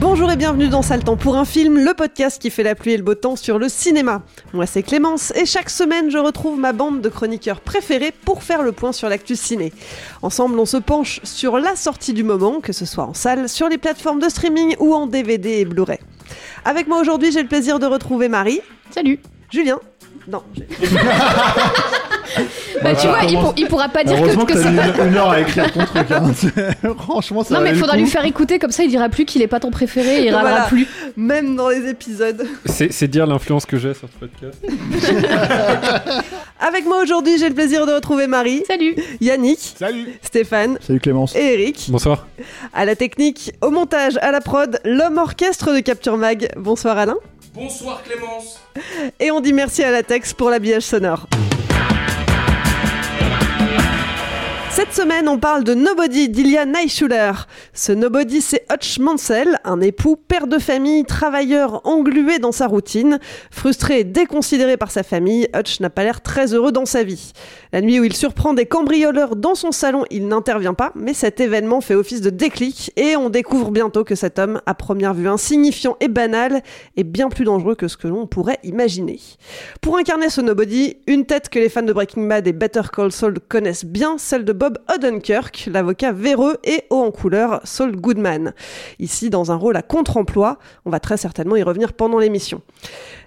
Bonjour et bienvenue dans Sale Temps pour un film, le podcast qui fait la pluie et le beau temps sur le cinéma. Moi c'est Clémence et chaque semaine je retrouve ma bande de chroniqueurs préférés pour faire le point sur l'actu ciné. Ensemble on se penche sur la sortie du moment, que ce soit en salle, sur les plateformes de streaming ou en DVD et Blu-ray. Avec moi aujourd'hui j'ai le plaisir de retrouver Marie. Salut. Julien. Non. Bah, tu vois, il, pour- il pourra pas dire que, Heureusement que que, c'est pas. une, une heure à écrire ton truc. hein. Franchement, ça Non, mais valait il faudra lui faire écouter, comme ça il dira plus qu'il est pas ton préféré et il râlera Voilà. plus. Même dans les épisodes. C'est c'est dire l'influence que j'ai sur ce podcast. Avec moi aujourd'hui j'ai le plaisir de retrouver Marie, Salut. Yannick, Salut Stéphane Salut Clémence. et Eric. Bonsoir. À la technique, au montage, à la prod, l'homme orchestre de Capture Mag. Bonsoir Alain. Bonsoir Clémence. Et on dit merci à la Tex pour l'habillage sonore. Cette semaine, on parle de Nobody d'Ilya Naishuller. Ce Nobody, c'est Hutch Mansell, un époux, père de famille, travailleur englué dans sa routine. Frustré et déconsidéré par sa famille, Hutch n'a pas l'air très heureux dans sa vie. La nuit où il surprend des cambrioleurs dans son salon, il n'intervient pas, mais cet événement fait office de déclic et on découvre bientôt que cet homme, à première vue insignifiant et banal, est bien plus dangereux que ce que l'on pourrait imaginer. Pour incarner ce Nobody, une tête que les fans de Breaking Bad et Better Call Saul connaissent bien, celle de Bob Odenkirk, l'avocat véreux et haut en couleur Saul Goodman. Ici, dans un rôle à contre-emploi, on va très certainement y revenir pendant l'émission.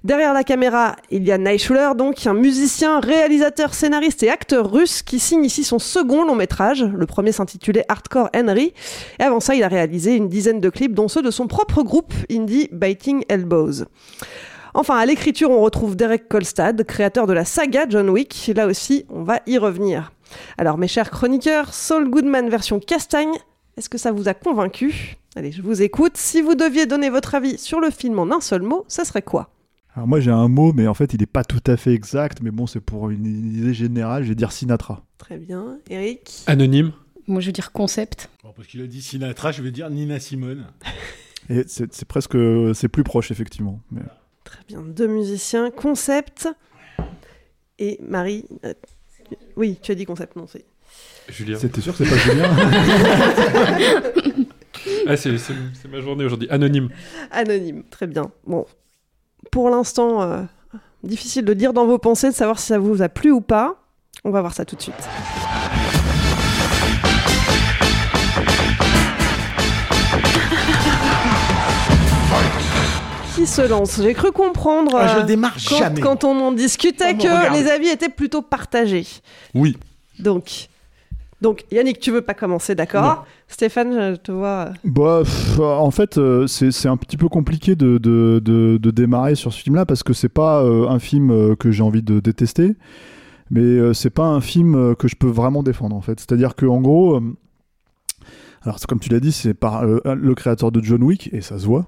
Derrière la caméra, il y a Naishuller, donc un musicien, réalisateur, scénariste et acteur russe qui signe ici son second long métrage. Le premier s'intitulait Hardcore Henry. Et avant ça, il a réalisé une dizaine de clips, dont ceux de son propre groupe indie Biting Elbows. Enfin, à l'écriture, on retrouve Derek Kolstad, créateur de la saga John Wick. Là aussi, on va y revenir. Alors, mes chers chroniqueurs, Saul Goodman version castagne, est-ce que ça vous a convaincu? Allez, je vous écoute. Si vous deviez donner votre avis sur le film en un seul mot, ça serait quoi? Alors moi j'ai un mot, mais en fait il n'est pas tout à fait exact, mais bon c'est pour une idée générale, je vais dire Sinatra. Très bien. Eric? Anonyme. Moi je veux dire concept. Bon, parce qu'il a dit Sinatra, je vais dire Nina Simone. Et c'est c'est presque, c'est plus proche effectivement. Mais... Très bien. Deux musiciens. Concept. Et Marie. Oui, tu as dit concept, non, c'est. Julien. C'était sûr que c'est pas Julien Ah, c'est c'est- c'est ma journée aujourd'hui. Anonyme. Anonyme. Très bien. Bon. Pour l'instant, euh, difficile de dire dans vos pensées, de savoir si ça vous a plu ou pas. On va voir ça tout de suite. Qui se lance J'ai cru comprendre Ah, je euh, démarre quand, jamais. quand on en discutait que regarde. les avis étaient plutôt partagés. Oui. Donc, donc Yannick, tu veux pas commencer, d'accord Stéphane, je te vois. euh, Bah, pff, en fait, euh, c'est c'est un petit peu compliqué de, de, de- de démarrer sur ce film-là parce que c'est pas euh, un film euh, que j'ai envie de détester, mais euh, c'est pas un film euh, que je peux vraiment défendre en fait. C'est-à-dire que en gros, euh, alors comme tu l'as dit, c'est par euh, le créateur de John Wick et ça se voit,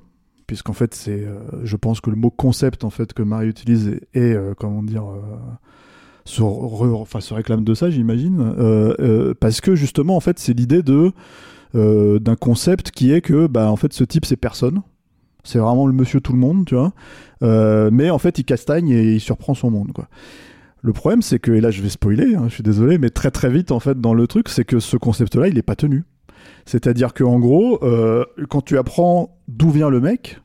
puisqu'en fait c'est, euh, je pense que le mot concept en fait que Marie utilise est, euh, comment dire. euh, se, réclame de ça, j'imagine, parce que justement, en fait, c'est l'idée de d'un concept qui est que, bah, en fait, ce type, c'est personne. C'est vraiment le monsieur tout le monde, tu vois. Mais en fait, il castagne et il surprend son monde, quoi. Le problème, c'est que, et là, je vais spoiler, hein, je suis désolé, mais très très vite, en fait, dans le truc, c'est que ce concept-là, il n'est pas tenu. C'est-à-dire que, en gros, quand tu apprends d'où vient le mec,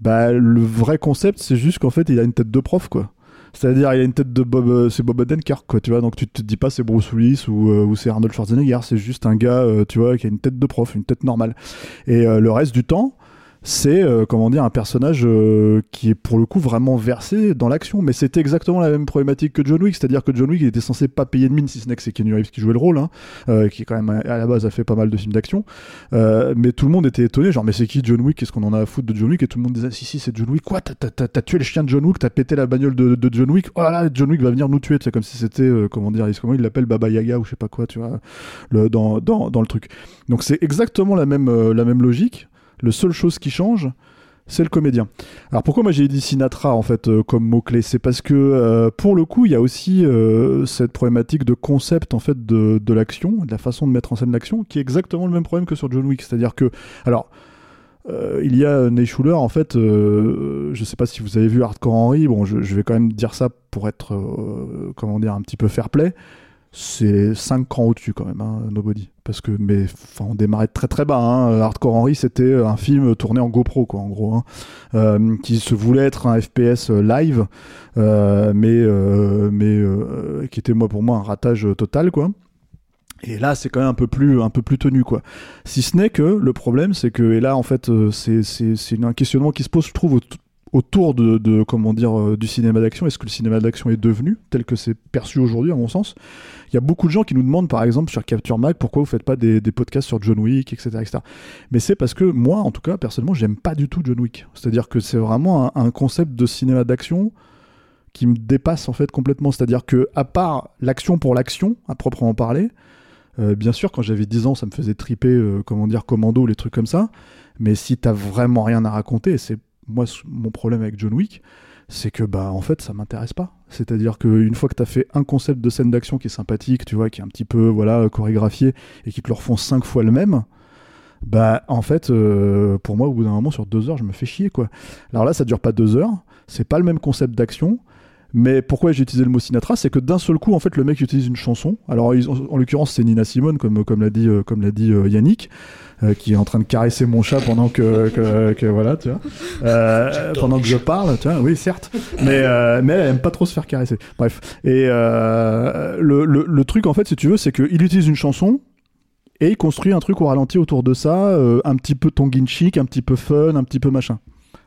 Bah, le vrai concept, c'est juste qu'en fait, il a une tête de prof, quoi. C'est-à-dire, il a une tête de Bob, euh, c'est Bob Odenkirk, quoi, tu vois. Donc, tu te dis pas c'est Bruce Willis ou, euh, ou c'est Arnold Schwarzenegger, c'est juste un gars, euh, tu vois, qui a une tête de prof, une tête normale. Et le reste du temps, c'est euh, comment dire un personnage euh, qui est pour le coup vraiment versé dans l'action. Mais c'était exactement la même problématique que John Wick. C'est-à-dire que John Wick il était censé pas payer de mine si ce n'est que c'est Keanu Reeves qui jouait le rôle hein, euh, qui quand même à la base a fait pas mal de films d'action. Euh, mais tout le monde était étonné. Genre mais c'est qui John Wick? Qu'est-ce qu'on en a à foutre de John Wick? Et tout le monde disait si si c'est John Wick. Quoi? T'as- tué le chien de John Wick? T'as pété la bagnole de, John Wick? Oh là là John Wick va venir nous tuer. C'est comme si c'était euh, comment dire comment il l'appelle Baba Yaga ou je sais pas quoi tu vois dans, dans, dans le truc. Donc c'est exactement la même euh, la même logique le seule chose qui change c'est le comédien. Alors pourquoi moi j'ai dit Sinatra en fait euh, comme mot clé C'est parce que euh, pour le coup il y a aussi euh, cette problématique de concept en fait de, l'action, de la façon de mettre en scène l'action, qui est exactement le même problème que sur John Wick. C'est-à-dire que alors il y a Ney Schuler en fait, je sais pas si vous avez vu Hardcore Henry, bon je, je vais quand même dire ça pour être comment dire un petit peu fair play. C'est 5 crans au-dessus quand même, hein, Nobody. Parce que, mais, on démarrait très très bas. Hein. Hardcore Henry, c'était un film tourné en GoPro, quoi, en gros, hein, euh, qui se voulait être un FPS live, euh, mais, euh, mais euh, qui était moi pour moi un ratage total, quoi. Et là, c'est quand même un peu plus, un peu plus tenu, quoi. Si ce n'est que le problème, c'est que, et là, en fait, euh, c'est, un questionnement qui se pose, je trouve, autour de, comment dire, euh, du cinéma d'action. Est-ce que le cinéma d'action est devenu tel que c'est perçu aujourd'hui, à mon sens? Il y a beaucoup de gens qui nous demandent, par exemple, sur Capture Mag, pourquoi vous faites pas des, podcasts sur John Wick, etc., etc. Mais c'est parce que moi, en tout cas, personnellement, j'aime pas du tout John Wick. C'est-à-dire que c'est vraiment un, concept de cinéma d'action qui me dépasse en fait complètement. C'est-à-dire que à part l'action pour l'action, à proprement parler, euh, bien sûr, quand j'avais 10 ans, ça me faisait triper, euh, comment dire, commando, les trucs comme ça. Mais si t'as vraiment rien à raconter, c'est moi mon problème avec John Wick, c'est que bah en fait ça m'intéresse pas. C'est-à-dire qu'une fois que t'as fait un concept de scène d'action qui est sympathique, tu vois, qui est un petit peu voilà chorégraphié et qui te le refont cinq fois le même, bah en fait euh, pour moi au bout d'un moment sur deux heures je me fais chier quoi. Alors là ça dure pas deux heures, c'est pas le même concept d'action. Mais pourquoi j'ai utilisé le mot Sinatra C'est que d'un seul coup, en fait, le mec utilise une chanson. Alors, en, en l'occurrence, c'est Nina Simone, comme, comme l'a dit, euh, comme l'a dit euh, Yannick, euh, qui est en train de caresser mon chat pendant que, que, que- voilà, tu vois, Euh, pendant que je parle, tu vois. Oui, certes. Mais, euh, mais elle aime pas trop se faire caresser. Bref. Et le, le, le truc, en fait, si tu veux, c'est qu'il utilise une chanson. Et il construit un truc au ralenti autour de ça, euh, un petit peu tongue chic, un petit peu fun, un petit peu machin.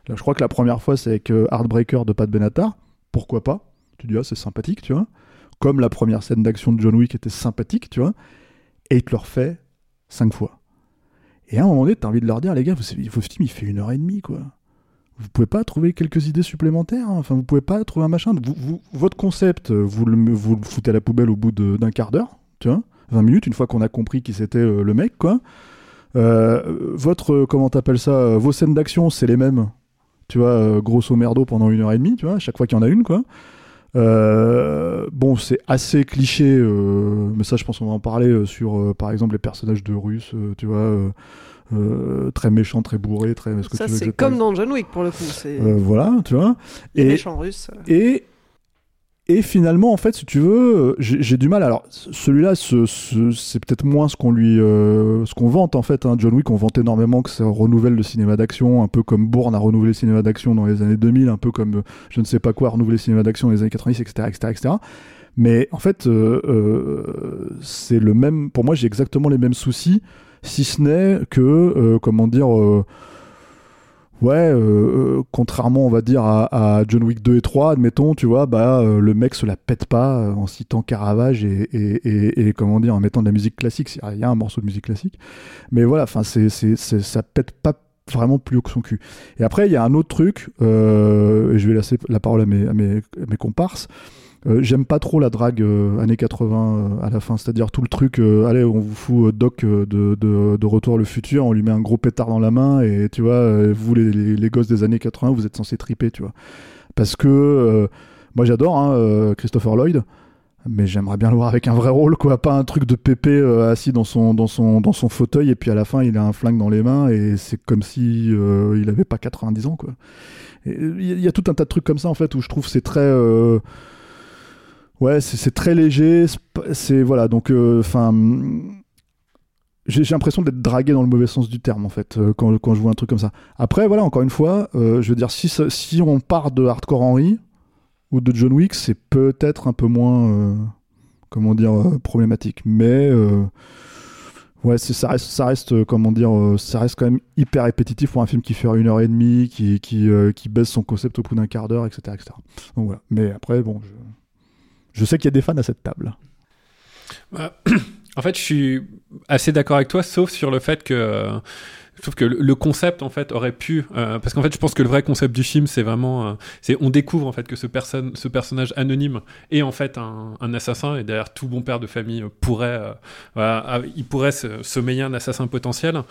Là, je crois que la première fois, c'est avec euh, Heartbreaker de Pat Benatar. Pourquoi pas Tu dis, ah, c'est sympathique, tu vois. Comme la première scène d'action de John Wick était sympathique, tu vois. Et il te le refait cinq fois. Et à un moment donné, t'as envie de leur dire, les gars, votre film, il fait une heure et demie, quoi. Vous pouvez pas trouver quelques idées supplémentaires hein Enfin, vous pouvez pas trouver un machin Votre concept, vous le, foutez à la poubelle au bout d'un quart d'heure, tu vois 20 minutes, une fois qu'on a compris qui c'était euh, le mec, quoi. Euh, votre, comment t'appelles ça euh, Vos scènes d'action, c'est les mêmes, tu vois, euh, grosso merdo pendant une heure et demie, tu vois, à chaque fois qu'il y en a une, quoi. Euh, bon, c'est assez cliché, euh, mais ça, je pense qu'on va en parler euh, sur, par exemple, les personnages de Russes, tu vois, très méchants, très bourrés, très. ce que Ça, c'est comme dans John Wick pour le coup. Voilà, tu vois. les Et, méchants russes. et, et finalement, en fait, si tu veux, euh, j'ai du mal. Alors, celui-là, ce- ce- c'est peut-être moins ce qu'on lui, euh, ce qu'on vante en fait. hein. John Wick, on vante énormément que ça renouvelle le cinéma d'action, un peu comme Bourne a renouvelé le cinéma d'action dans les années 2000, un peu comme euh, je ne sais pas quoi a renouvelé le cinéma d'action dans les années 90, etc., etc., etc. Mais en fait, c'est le même. Pour moi, j'ai exactement les mêmes soucis, si ce n'est que, comment dire. Ouais, euh, euh, contrairement, on va dire, à, à John Wick 2 et 3, admettons, tu vois, bah, euh, le mec se la pète pas euh, en citant Caravage et, et, et, et, comment dire, en mettant de la musique classique. Il y a un morceau de musique classique. Mais voilà, enfin, c'est, c'est- ça pète pas vraiment plus haut que son cul. Et après, il y a un autre truc, euh, et je vais laisser la parole à mes, à mes, à mes comparses. Euh, J'aime pas trop la drague euh, années 80 euh, à la fin, c'est-à-dire tout le truc, allez, on vous fout Doc de, de, Retour le futur, on lui met un gros pétard dans la main, et tu vois, vous les, les, gosses des années 80, vous êtes censés triper, tu vois. Parce que moi j'adore hein, Christopher Lloyd, mais j'aimerais bien le voir avec un vrai rôle, quoi, pas un truc de pépé assis dans son, dans, son, dans son fauteuil, et puis à la fin il a un flingue dans les mains, et c'est comme si euh, il avait pas 90 ans, quoi. Il y, a- tout un tas de trucs comme ça, en fait, où je trouve c'est très. Ouais, c'est très léger. c'est voilà, donc enfin, j'ai l'impression d'être dragué dans le mauvais sens du terme en fait euh, quand, je vois un truc comme ça. Après voilà encore une fois, euh, je veux dire si on part de Hardcore Henry ou de John Wick, c'est peut-être un peu moins euh, comment dire euh, problématique, mais euh, ouais ça reste euh, comment dire euh, ça reste quand même hyper répétitif pour un film qui fait une heure et demie, euh, qui baisse son concept au bout d'un quart d'heure, etc., etc. Donc voilà. Mais après bon je je sais qu'il y a des fans à cette table. Bah, en fait, je suis assez d'accord avec toi, sauf sur le fait que. Je trouve que le concept en fait aurait pu euh, parce qu'en fait je pense que le vrai concept du film c'est vraiment euh, c'est on découvre en fait que ce personne ce personnage anonyme est en fait un, assassin et derrière tout bon père de famille pourrait euh, il pourrait se, sommeiller un assassin potentiel.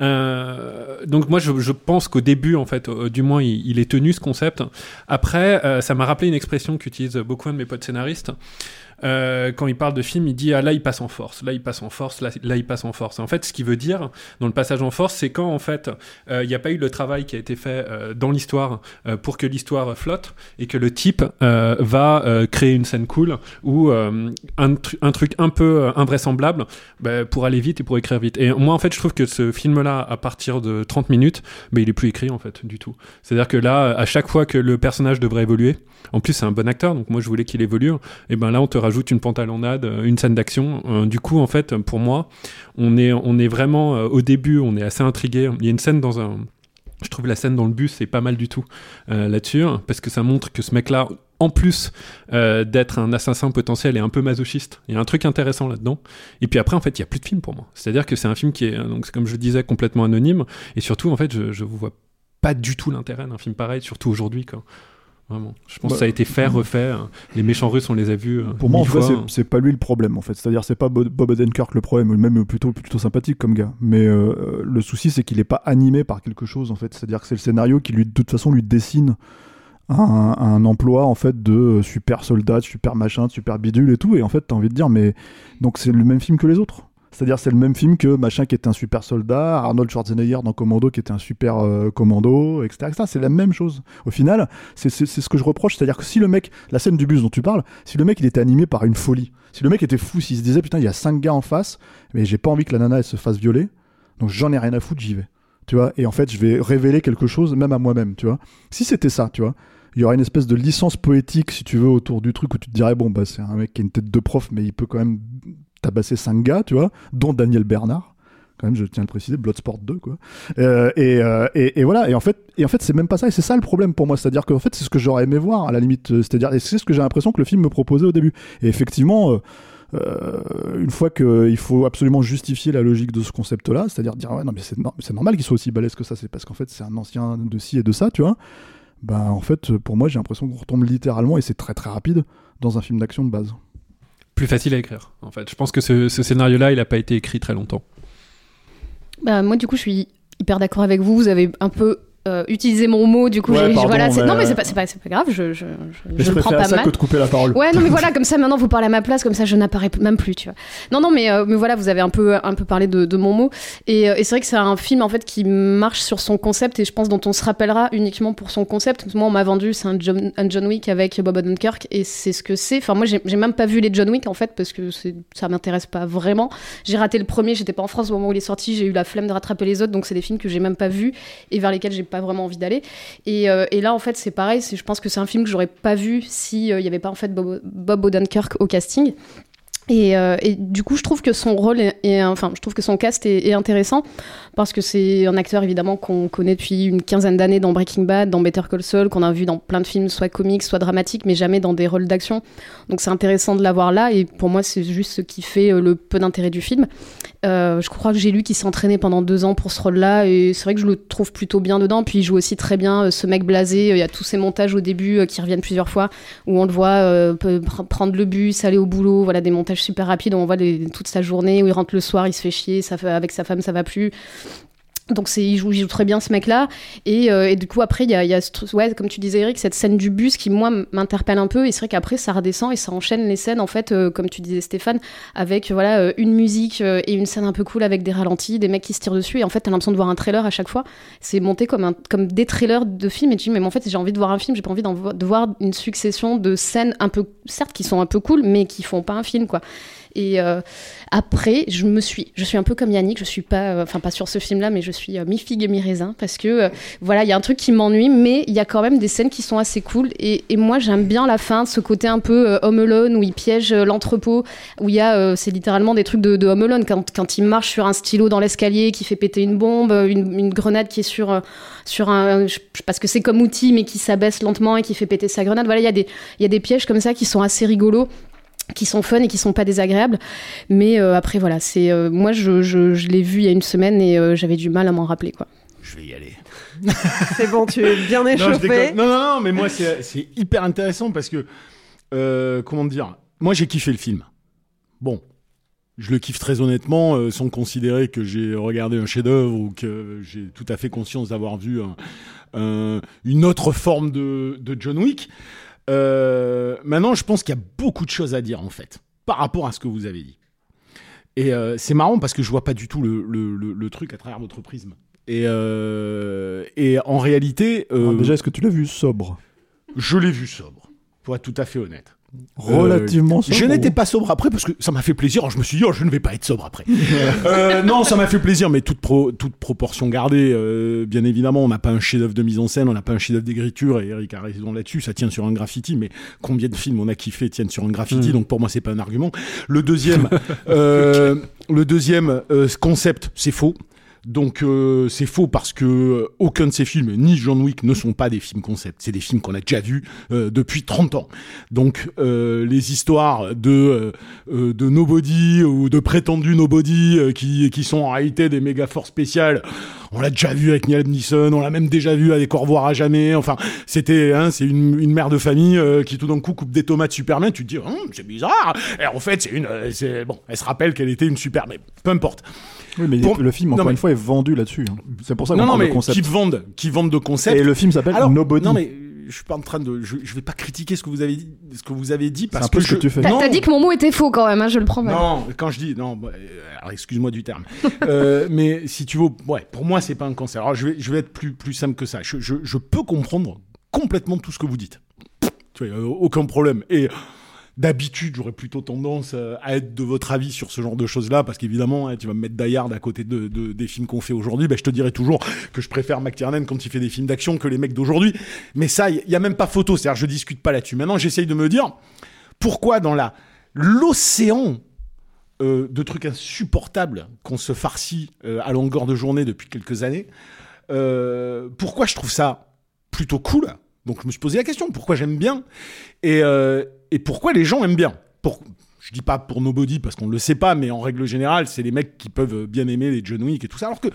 Euh, donc moi je, pense qu'au début en fait du moins il, il est tenu ce concept. Après ça m'a rappelé une expression qu'utilisent beaucoup de mes potes scénaristes euh, quand il parle de film, il dit ah là il passe en force, là il passe en force, là, là il passe en force. En fait, ce qu'il veut dire dans le passage en force, c'est quand en fait euh, il n'y a pas eu le travail qui a été fait euh, dans l'histoire pour que l'histoire flotte et que le type va créer une scène cool ou un, tru- un truc un peu invraisemblable bah, pour aller vite et pour écrire vite. Et moi en fait je trouve que ce film-là à partir de 30 minutes, bah, il est plus écrit en fait du tout. C'est-à-dire que là à chaque fois que le personnage devrait évoluer, en plus c'est un bon acteur donc moi je voulais qu'il évolue, et ben là on te rajoute une pantalonnade, euh, une scène d'action. Euh, du coup, en fait, pour moi, on est, on est vraiment euh, au début, on est assez intrigué. Il y a une scène dans un. Je trouve la scène dans le bus, c'est pas mal du tout là-dessus, parce que ça montre que ce mec-là, en plus d'être un assassin potentiel, est un peu masochiste. Il y a un truc intéressant là-dedans. Et puis après, en fait, il y a plus de film pour moi. C'est-à-dire que c'est un film qui est, donc, comme je disais, complètement anonyme. Et surtout, en fait, je, je vois pas du tout l'intérêt d'un film pareil, surtout aujourd'hui, quoi. Vraiment. Je pense Bah, que ça a été fait, refait. hein. Les méchants russes, on les a vus. euh, Pour moi, en cas, fois. c'est- pas lui le problème, en fait. C'est-à-dire, c'est pas Bob Odenkirk le problème, ou même plutôt, plutôt sympathique comme gars. Mais euh, le souci, c'est qu'il est pas animé par quelque chose, en fait. C'est-à-dire que c'est le scénario qui, lui, de toute façon, lui dessine un, un emploi, en fait, de super soldat, de super machin, de super bidule et tout. Et en fait, t'as envie de dire, mais donc c'est le même film que les autres. C'est-à-dire, c'est le même film que machin qui était un super soldat, Arnold Schwarzenegger dans Commando qui était un super euh, commando, etc. C'est la même chose. Au final, c'est ce que je reproche. C'est-à-dire que si le mec, la scène du bus dont tu parles, si le mec il était animé par une folie, si le mec était fou, s'il se disait putain, il y a cinq gars en face, mais j'ai pas envie que la nana elle se fasse violer, donc j'en ai rien à foutre, j'y vais. Tu vois, et en fait, je vais révéler quelque chose même à moi-même, tu vois. Si c'était ça, tu vois, il y aurait une espèce de licence poétique, si tu veux, autour du truc où tu te dirais, bon, bah, c'est un mec qui a une tête de prof, mais il peut quand même tabasser cinq gars, tu vois, dont Daniel Bernard. Quand même, je tiens à le préciser, Bloodsport 2, quoi. Euh, et, euh, et, et voilà. Et en fait, et en fait, c'est même pas ça. Et c'est ça le problème pour moi. C'est-à-dire qu'en fait, c'est ce que j'aurais aimé voir, à la limite. Euh, C'est-à-dire, et c'est ce que j'ai l'impression que le film me proposait au début. Et effectivement, une fois qu'il faut absolument justifier la logique de ce concept-là, c'est-à-dire dire, ouais, non, mais c'est c'est normal qu'il soit aussi balèze que ça, c'est parce qu'en fait, c'est un ancien de ci et de ça, tu vois. Ben, en fait, pour moi, j'ai l'impression qu'on retombe littéralement, et c'est très très rapide, dans un film d'action de base. Plus facile à écrire. En fait, je pense que ce, scénario-là, il n'a pas été écrit très longtemps. Bah, moi, du coup, je suis hyper d'accord avec vous. Vous avez un peu euh, utilisé mon mot, du coup, Ouais, pardon, voilà. c'est- mais- Non, mais c'est pas, c'est pas, c'est pas grave. Je, je, je, je le prends pas ça mal. que de couper la parole. Ouais, non, mais voilà, comme ça, maintenant, vous parlez à ma place, comme ça, je n'apparais même plus, tu vois. Non, non, mais, euh, mais voilà, vous avez un peu, un peu parlé de, de mon mot. Et, euh, et c'est vrai que c'est un film, en fait, qui marche sur son concept et je pense dont on se rappellera uniquement pour son concept. Moi, on m'a vendu, c'est un John, un John Wick avec Bob Odenkirk et c'est ce que c'est. Enfin, moi, j'ai même pas vu les John Wick, en fait, parce que ça m'intéresse pas vraiment. J'ai raté le premier, j'étais pas en France au moment où il est sorti, j'ai eu la flemme de rattraper les autres, donc c'est des films que j'ai même pas vus et vers lesquels j'ai pas vraiment envie d'aller. Et, euh, et là, en fait, c'est pareil. Je pense que c'est un film que j'aurais pas vu si il y avait pas en fait Bob, Bob Odenkirk au casting. Et, euh, et du coup, je trouve que son rôle est, enfin, je trouve que son cast est, intéressant parce que c'est un acteur évidemment qu'on connaît depuis une quinzaine d'années dans Breaking Bad, dans Better Call Saul, qu'on a vu dans plein de films, soit comiques, soit dramatiques, mais jamais dans des rôles d'action. Donc c'est intéressant de l'avoir là. Et pour moi, c'est juste ce qui fait euh, le peu d'intérêt du film. Euh, je crois que j'ai lu qu'il s'est entraîné pendant deux ans pour ce rôle-là, et c'est vrai que je le trouve plutôt bien dedans. Puis il joue aussi très bien ce mec blasé. Il y a tous ces montages au début qui reviennent plusieurs fois, où on le voit prendre le bus, aller au boulot. Voilà des montages super rapides. où On voit toute sa journée où il rentre le soir, il se fait chier, avec sa femme ça va plus. Donc il joue, très bien ce mec-là. Et, euh, du coup après il y a, y a comme tu disais Eric cette scène du bus qui moi m'interpelle un peu. Et c'est vrai qu'après ça redescend et ça enchaîne les scènes en fait euh, comme tu disais Stéphane avec voilà euh, une musique et une scène un peu cool avec des ralentis des mecs qui se tirent dessus. Et en fait t'as l'impression de voir un trailer à chaque fois. C'est monté comme un comme des trailers de films. Et tu dis mais en fait j'ai envie de voir un film. J'ai pas envie de voir une succession de scènes un peu certes qui sont un peu cool mais qui font pas un film quoi Et euh, après, je me suis, je suis un peu comme Yannick, je suis pas, euh, enfin pas sur ce film-là, mais je suis euh, mi figue et mi raisin parce que voilà, il y a un truc qui m'ennuie, mais il y a quand même des scènes qui sont assez cool. Et, moi, j'aime bien la fin, ce côté un peu Home Alone où il piège l'entrepôt, où il y a, c'est littéralement des trucs de, de Home Alone quand, quand il marche sur un stylo dans l'escalier qui fait péter une bombe, une, grenade qui est sur sur un, je sais pas ce que c'est comme outil, mais qui s'abaisse lentement et qui fait péter sa grenade. Voilà, il y a des il y a des pièges comme ça qui sont assez rigolos qui sont fun et qui sont pas désagréables mais euh, après voilà c'est euh, moi je, je, je l'ai vu il y a une semaine et euh, j'avais du mal à m'en rappeler quoi Je vais y aller. C'est bon, tu es bien Non, je échauffé. déconne. non, non, non, mais moi, c'est c'est hyper intéressant parce que, euh, comment dire, moi, j'ai kiffé le film. Bon, je le kiffe très honnêtement, euh, sans considérer que j'ai regardé un chef-d'œuvre ou que j'ai tout à fait conscience d'avoir vu un- un- une autre forme de, de John Wick. Euh, maintenant, je pense qu'il y a beaucoup de choses à dire, en fait, par rapport à ce que vous avez dit. Et euh, c'est marrant parce que je vois pas du tout le, le- le- le truc à travers votre prisme. Et, euh, et en réalité. Alors déjà, est-ce que tu l'as vu sobre? Je l'ai vu sobre, pour être tout à fait honnête. Relativement Euh, sobre Je n'étais pas sobre après parce que ça m'a fait plaisir. Alors, je me suis dit, oh, je ne vais pas être sobre après. Euh, non, ça m'a fait plaisir, mais toute, pro- toute proportion gardée. euh, bien évidemment, on n'a pas un chef-d'œuvre de mise en scène, on n'a pas un chef-d'œuvre d'écriture, et Eric a raison là-dessus. Ça tient sur un graffiti, mais combien de films on a kiffé tiennent sur un graffiti, Mm. donc pour moi, c'est pas un argument. Le deuxième, euh, le deuxième concept, c'est faux. Donc euh, c'est faux parce que aucun de ces films, ni John Wick, ne sont pas des films concept. C'est des films qu'on a déjà vus euh, depuis 30 ans. Donc euh, les histoires de euh, euh, de nobody ou de prétendus nobody qui qui sont en réalité des méga forces spéciales, on l'a déjà vu avec Niall Neeson, on l'a même déjà vu avec Au revoir à jamais. Enfin, c'était hein, c'est une, une mère de famille euh, qui tout d'un coup coupe des tomates Superman. Tu te dis Hum, c'est bizarre. Et en fait c'est une euh, c'est bon. Elle se rappelle qu'elle était une super, mais peu importe. Oui, mais Pour- le film, Non, encore mais- une fois, est vendu là-dessus. hein. C'est pour ça qu'on non, non, mais concept. qui vendent, qui vendent de concepts. Et le film s'appelle Nobody. Non, mais je suis pas en train de, je, je vais pas critiquer ce que vous avez dit, ce que vous avez dit parce un peu que ce que je- tu fais. t'as Non, t'as dit que mon mot était faux quand même hein, je le prends mal. non, quand je dis non, bah, euh, alors excuse-moi du terme, Euh, mais si tu veux, ouais, pour moi c'est pas un cancer. Alors je vais, je vais être plus plus simple que ça. Je, je, je peux comprendre complètement tout ce que vous dites. Tu vois, aucun problème. Et D'habitude, j'aurais plutôt tendance euh, à être de votre avis sur ce genre de choses-là, parce qu'évidemment, hein, tu vas me mettre Die Hard à côté de, de- des films qu'on fait aujourd'hui, ben, je te dirai toujours que je préfère McTiernan quand il fait des films d'action que les mecs d'aujourd'hui. Mais ça, il y a même pas photo, c'est-à-dire je discute pas là-dessus. Maintenant, j'essaye de me dire pourquoi dans la l'océan euh, de trucs insupportables qu'on se farcit euh, à longueur de journée depuis quelques années, euh, pourquoi je trouve ça plutôt cool Donc je me suis posé la question, pourquoi j'aime bien et, euh, et pourquoi les gens aiment bien? Pour, Je dis pas pour Nobody parce qu'on le sait pas, mais en règle générale, c'est les mecs qui peuvent bien aimer les John Wick et tout ça, alors que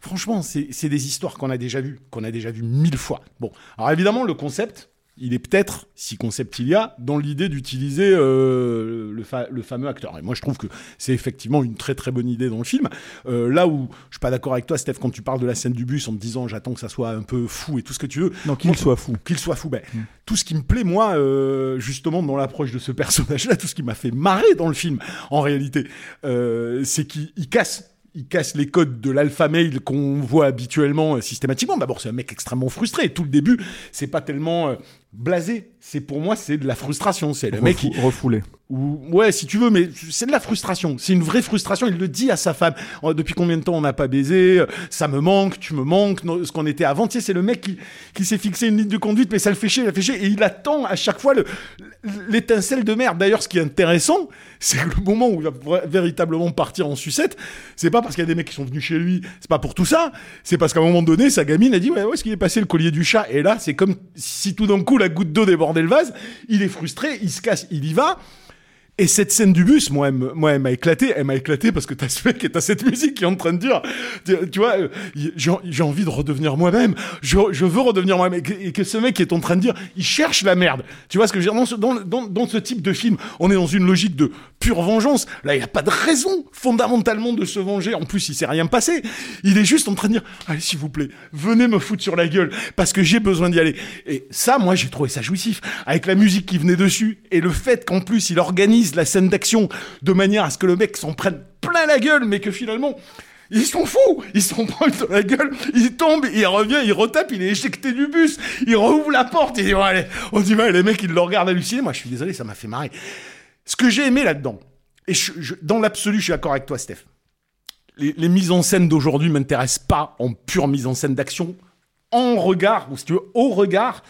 franchement, c'est des histoires qu'on a déjà vues, qu'on a déjà vues mille fois. Bon, alors évidemment, le concept, il est peut-être, si concept il y a, dans l'idée d'utiliser euh, le, fa- le fameux acteur. Et moi, je trouve que c'est effectivement une très très bonne idée dans le film. Euh, là où je suis pas d'accord avec toi, Steph, quand tu parles de la scène du bus en te disant j'attends que ça soit un peu fou et tout ce que tu veux. Non, qu'il soit fou. Qu'il soit fou. Ben, Tout ce qui me plaît, moi, euh, justement, dans l'approche de ce personnage-là, tout ce qui m'a fait marrer dans le film, en réalité, c'est qu'il il casse. Il casse les codes de l'alpha male qu'on voit habituellement euh, systématiquement. D'abord, c'est un mec extrêmement frustré. Tout le début, c'est pas tellement euh, blasé. C'est pour moi, c'est de la frustration. C'est le mec qui, Refou- refoulé. ou ouais, si tu veux, mais c'est de la frustration. C'est une vraie frustration. Il le dit à sa femme. Oh, depuis combien de temps on n'a pas baisé? Ça me manque, tu me manques. Ce qu'on était avant, tu sais, c'est le mec qui, qui s'est fixé une ligne de conduite, mais ça le fait chier, ça le fait chier, et il attend à chaque fois le l'étincelle de merde. D'ailleurs, ce qui est intéressant, c'est que le moment où il va véritablement partir en sucette, c'est pas parce qu'il y a des mecs qui sont venus chez lui, c'est pas pour tout ça. C'est parce qu'à un moment donné, sa gamine a dit ouais, où est-ce qu'il est passé le collier du chat? Et là, c'est comme si tout d'un coup la goutte d'eau débordait le vase. Il est frustré, il se casse, il y va. Et cette scène du bus, moi, elle, m'a éclaté. Elle m'a éclaté parce que t'as ce mec et t'as cette musique qui est en train de dire, tu, vois, euh, j'ai envie de redevenir moi-même. Je, veux redevenir moi-même. Et que, ce mec est en train de dire, il cherche la merde. Tu vois ce que je veux dire? Dans ce type de film, on est dans une logique de pure vengeance. Là, il n'y a pas de raison fondamentalement de se venger. En plus, il s'est rien passé. Il est juste en train de dire, allez, s'il vous plaît, venez me foutre sur la gueule parce que j'ai besoin d'y aller. Et ça, moi, j'ai trouvé ça jouissif. Avec la musique qui venait dessus et le fait qu'en plus, il organise la scène d'action de manière à ce que le mec s'en prenne plein la gueule, mais que finalement, ils sont fous Ils s'en prennent dans la gueule, il tombe, il revient, il retape, il est éjecté du bus, il rouvre la porte, il dit, allez, on dit, les mecs, ils le regardent halluciner. Moi, je suis désolé, ça m'a fait marrer. Ce que j'ai aimé là-dedans, et dans l'absolu, je suis d'accord avec toi, Steph. Les, les mises en scène d'aujourd'hui m'intéressent pas en pure mise en scène d'action, en regard, ou si tu veux, au regard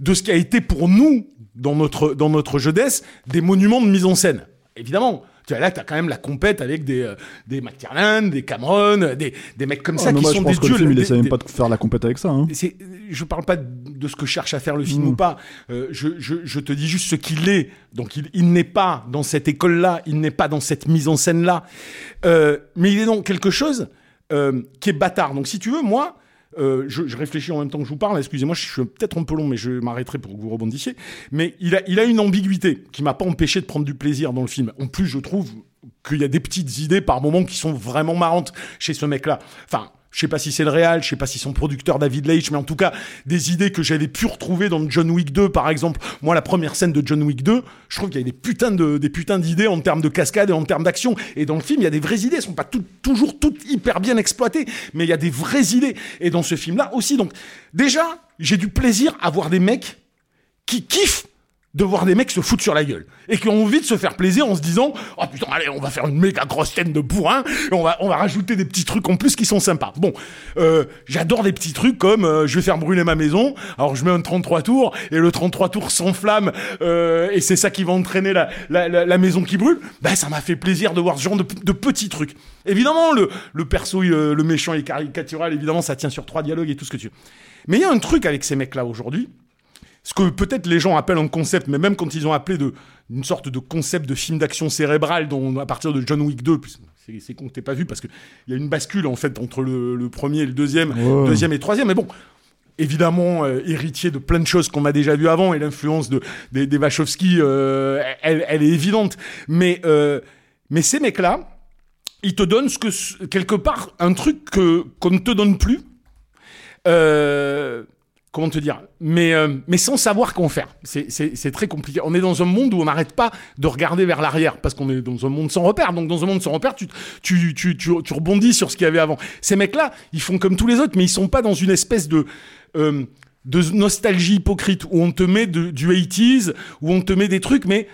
de ce qui a été pour nous, dans notre, dans notre jeunesse, des monuments de mise en scène. Évidemment. Tu vois, là, t'as quand même la compète avec des, euh, des McTiernan, des Cameron, des, des mecs comme Ah, ça qui moi, sont je pense des que dieux. le film, il essaie même pas de faire la compète avec ça. Hein. je parle pas de ce que cherche à faire le film Mm. ou pas. Euh, je, je, je te dis juste ce qu'il est. Donc il, il n'est pas dans cette école-là, il n'est pas dans cette mise en scène-là. Euh, mais il est dans quelque chose euh, qui est bâtard. Donc si tu veux, moi, euh, je, réfléchis en même temps que je vous parle. Excusez-moi, je suis peut-être un peu long, mais je m'arrêterai pour que vous rebondissiez. Mais il a, il a une ambiguïté qui m'a pas empêché de prendre du plaisir dans le film. En plus, je trouve qu'il y a des petites idées par moments qui sont vraiment marrantes chez ce mec-là. Enfin, je sais pas si c'est le réal, je sais pas si son producteur David Leitch, mais en tout cas, des idées que j'avais pu retrouver dans John Wick 2, par exemple. Moi, la première scène de John Wick 2, je trouve qu'il y a des putains de, des putains d'idées en termes de cascade et en termes d'action. Et dans le film, il y a des vraies idées. Elles sont pas toujours toutes hyper bien exploitées, mais il y a des vraies idées. Et dans ce film-là aussi. Donc, déjà, j'ai du plaisir à voir des mecs qui kiffent de voir des mecs se foutre sur la gueule. Et qui ont envie de se faire plaisir en se disant oh putain allez on va faire une méga grosse scène de bourrin et on va on va rajouter des petits trucs en plus qui sont sympas bon euh, j'adore des petits trucs comme euh, je vais faire brûler ma maison alors je mets un 33 tours et le 33 tours s'enflamme euh, et c'est ça qui va entraîner la, la, la, maison qui brûle. Bah ça m'a fait plaisir de voir ce genre de, de petits trucs. Évidemment le, le perso il, euh, le méchant est caricatural. Évidemment ça tient sur trois dialogues et tout ce que tu veux. Mais il y a un truc avec ces mecs là aujourd'hui ce que peut-être les gens appellent un concept, mais même quand ils ont appelé de, une sorte de concept de film d'action cérébrale dont, à partir de John Wick 2, puis c'est, que t'aies pas vu parce qu'il y a une bascule en fait entre le, le premier et le deuxième, deuxième et troisième, mais bon. Évidemment, euh, héritier de plein de choses qu'on a déjà vu avant, et l'influence de, des, des Wachowski, euh, elle, elle est évidente. Mais, euh, mais ces mecs-là, ils te donnent ce que, quelque part, un truc qu'on ne te donne plus. Euh, comment te dire mais, euh, sans savoir qu'en faire. C'est, très compliqué. On est dans un monde où on n'arrête pas de regarder vers l'arrière parce qu'on est dans un monde sans repère. Donc dans un monde sans repère, tu, tu, tu, tu, rebondis sur ce qu'il y avait avant. Ces mecs-là, ils font comme tous les autres, mais ils sont pas dans une espèce de... euh, de nostalgie hypocrite où on te met de- du 80s, où on te met des trucs, mais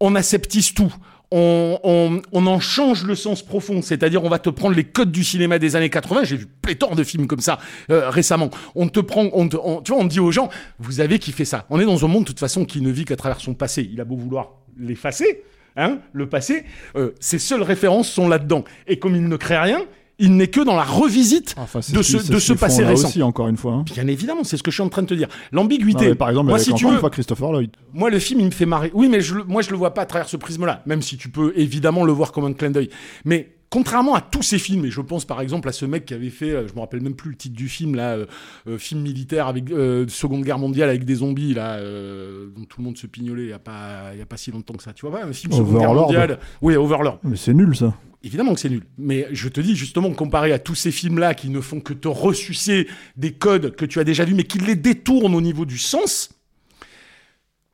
on aseptise tout. On, en change le sens profond, c'est-à-dire on va te prendre les codes du cinéma des années 80. J'ai vu pléthore de films comme ça euh, récemment. On te prend, on te, tu vois, on dit aux gens, vous avez kiffé ça. On est dans un monde de toute façon qui ne vit qu'à travers son passé. Il a beau vouloir l'effacer, hein, le passé, euh, ses seules références sont là-dedans. Et comme il ne crée rien, il n'est que dans la revisite Enfin, c'est de ce ce, de ce passé récent. aussi, encore une fois. hein. Bien évidemment, c'est ce que je suis en train de te dire. L'ambiguïté. par exemple, moi, si tu veux, fois Christopher Lloyd. moi, le film, il me fait marrer. Oui, mais je, moi, je le vois pas à travers ce prisme-là, même si tu peux évidemment le voir comme un clin d'œil. Mais contrairement à tous ces films, et je pense par exemple à ce mec qui avait fait, euh, je me rappelle même plus le titre du film, là, euh, euh, film militaire avec euh, Seconde Guerre mondiale avec des zombies, là, euh, dont tout le monde se pignolait il y a pas, il y a pas si longtemps que ça. Tu vois pas un film Seconde Guerre mondiale Oui, Overlord. Mais c'est nul ça. Évidemment que c'est nul. Mais je te dis justement, comparé à tous ces films-là qui ne font que te ressucer des codes que tu as déjà vus, mais qui les détournent au niveau du sens,